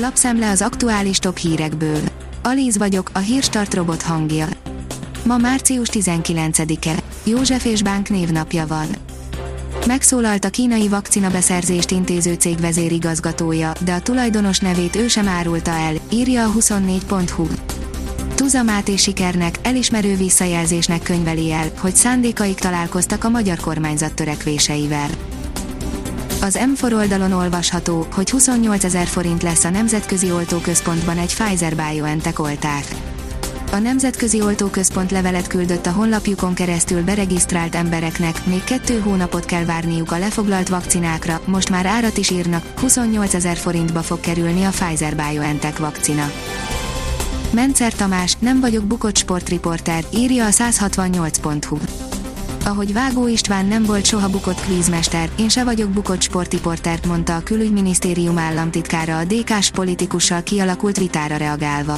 Lapszemle az aktuális top hírekből. Alíz vagyok, a hírstart robot hangja. Ma március 19-e. József és Bánk névnapja van. Megszólalt a kínai vakcina beszerzést intéző cég vezérigazgatója, de a tulajdonos nevét ő sem árulta el, írja a 24.hu. Tuza Máté sikernek, elismerő visszajelzésnek könyveli el, hogy szándékaik találkoztak a magyar kormányzat törekvéseivel. Az M4 oldalon olvasható, hogy 28 ezer forint lesz a Nemzetközi Oltóközpontban egy Pfizer-BioNTech oltár. A Nemzetközi Oltóközpont levelet küldött a honlapjukon keresztül beregisztrált embereknek, még kettő hónapot kell várniuk a lefoglalt vakcinákra, most már árat is írnak, 28 ezer forintba fog kerülni a Pfizer-BioNTech vakcina. Mencer Tamás, nem vagyok bukott sportriporter, írja a 168.hu. Ahogy Vágó István nem volt soha bukott kvízmester, én se vagyok bukott sportriporter, mondta a külügyminisztérium államtitkára a DK-s politikussal kialakult vitára reagálva.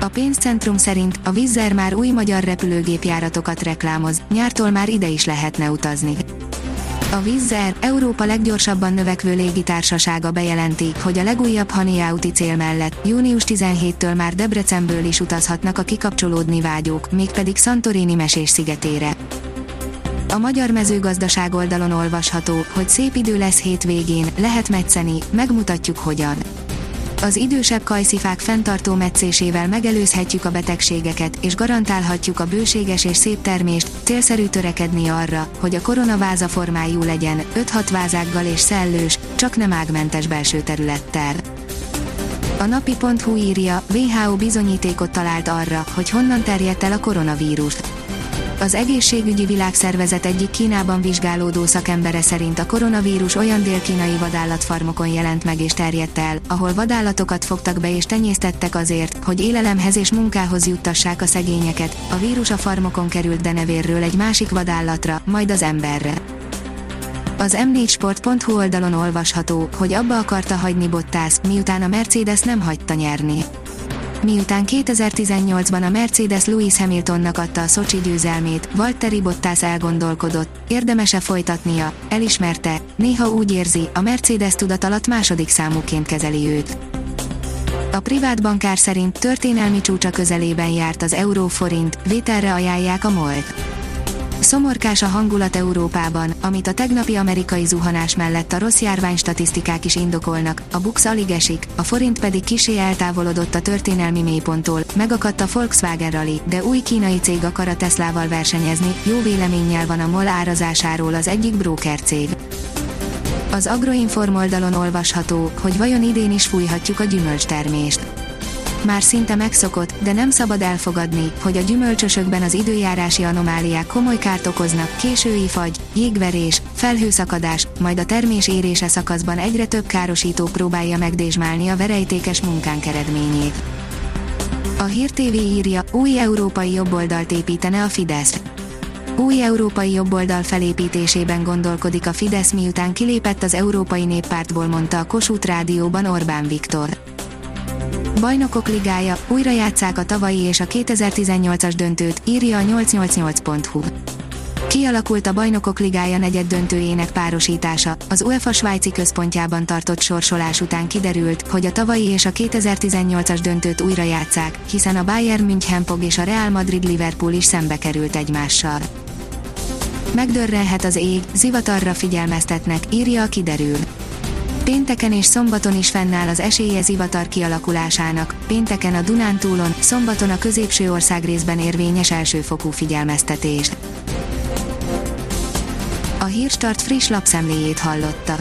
A pénzcentrum szerint a Vizzer már új magyar repülőgépjáratokat reklámoz, nyártól már ide is lehetne utazni. A Vizzer, Európa leggyorsabban növekvő légitársasága bejelenti, hogy a legújabb Haniauti cél mellett június 17-től már Debrecenből is utazhatnak a kikapcsolódni vágyók, mégpedig Santorini mesés szigetére. A magyar mezőgazdaság oldalon olvasható, hogy szép idő lesz hétvégén, lehet metszeni, megmutatjuk hogyan. Az idősebb kajszifák fenntartó meccésével megelőzhetjük a betegségeket, és garantálhatjuk a bőséges és szép termést, célszerű törekedni arra, hogy a koronaváza formájú legyen, 5-6 vázággal és szellős, csak nem ágmentes belső területtel. A napi.hu írja, WHO bizonyítékot talált arra, hogy honnan terjedt el a koronavírus. Az egészségügyi világszervezet egyik Kínában vizsgálódó szakembere szerint a koronavírus olyan dél-kínai vadállatfarmokon jelent meg és terjedt el, ahol vadállatokat fogtak be és tenyésztettek azért, hogy élelemhez és munkához juttassák a szegényeket. A vírus a farmokon került denevérről egy másik vadállatra, majd az emberre. Az m4sport.hu oldalon olvasható, hogy abba akarta hagyni Bottász, miután a Mercedes nem hagyta nyerni. Miután 2018-ban a Mercedes Lewis Hamiltonnak adta a Szocsi győzelmét, Valtteri Bottas elgondolkodott, érdemese folytatnia, elismerte, néha úgy érzi, a Mercedes tudat alatt második számúként kezeli őt. A privát bankár szerint történelmi csúcsa közelében járt az euróforint, vételre ajánlják a MOL-t. Szomorkás a hangulat Európában, amit a tegnapi amerikai zuhanás mellett a rossz járvány statisztikák is indokolnak, a Bux alig esik, a forint pedig kisé eltávolodott a történelmi mélyponttól, megakadt a Volkswagen Rally, de új kínai cég akar a Teslával versenyezni, jó véleménnyel van a MOL árazásáról az egyik broker cég. Az Agroinform oldalon olvasható, hogy vajon idén is fújhatjuk a gyümölcstermést már szinte megszokott, de nem szabad elfogadni, hogy a gyümölcsösökben az időjárási anomáliák komoly kárt okoznak, késői fagy, jégverés, felhőszakadás, majd a termés érése szakaszban egyre több károsító próbálja megdésmálni a verejtékes munkánk eredményét. A Hír TV írja, új európai jobboldalt építene a Fidesz. Új európai jobboldal felépítésében gondolkodik a Fidesz miután kilépett az Európai Néppártból mondta a Kossuth Rádióban Orbán Viktor. Bajnokok Ligája, újra játszák a tavalyi és a 2018-as döntőt, írja a 888.hu. Kialakult a Bajnokok Ligája negyed döntőjének párosítása, az UEFA svájci központjában tartott sorsolás után kiderült, hogy a tavalyi és a 2018-as döntőt újra játszák, hiszen a Bayern München Pog és a Real Madrid Liverpool is szembe került egymással. Megdörrelhet az ég, zivatarra figyelmeztetnek, írja a kiderül. Pénteken és szombaton is fennáll az esélye zivatar kialakulásának, pénteken a Dunántúlon, szombaton a középső ország részben érvényes elsőfokú figyelmeztetés. A Hírstart friss lapszemléjét hallotta.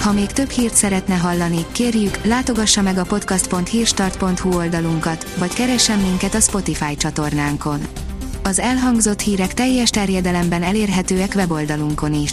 Ha még több hírt szeretne hallani, kérjük, látogassa meg a podcast.hírstart.hu oldalunkat, vagy keressen minket a Spotify csatornánkon. Az elhangzott hírek teljes terjedelemben elérhetőek weboldalunkon is.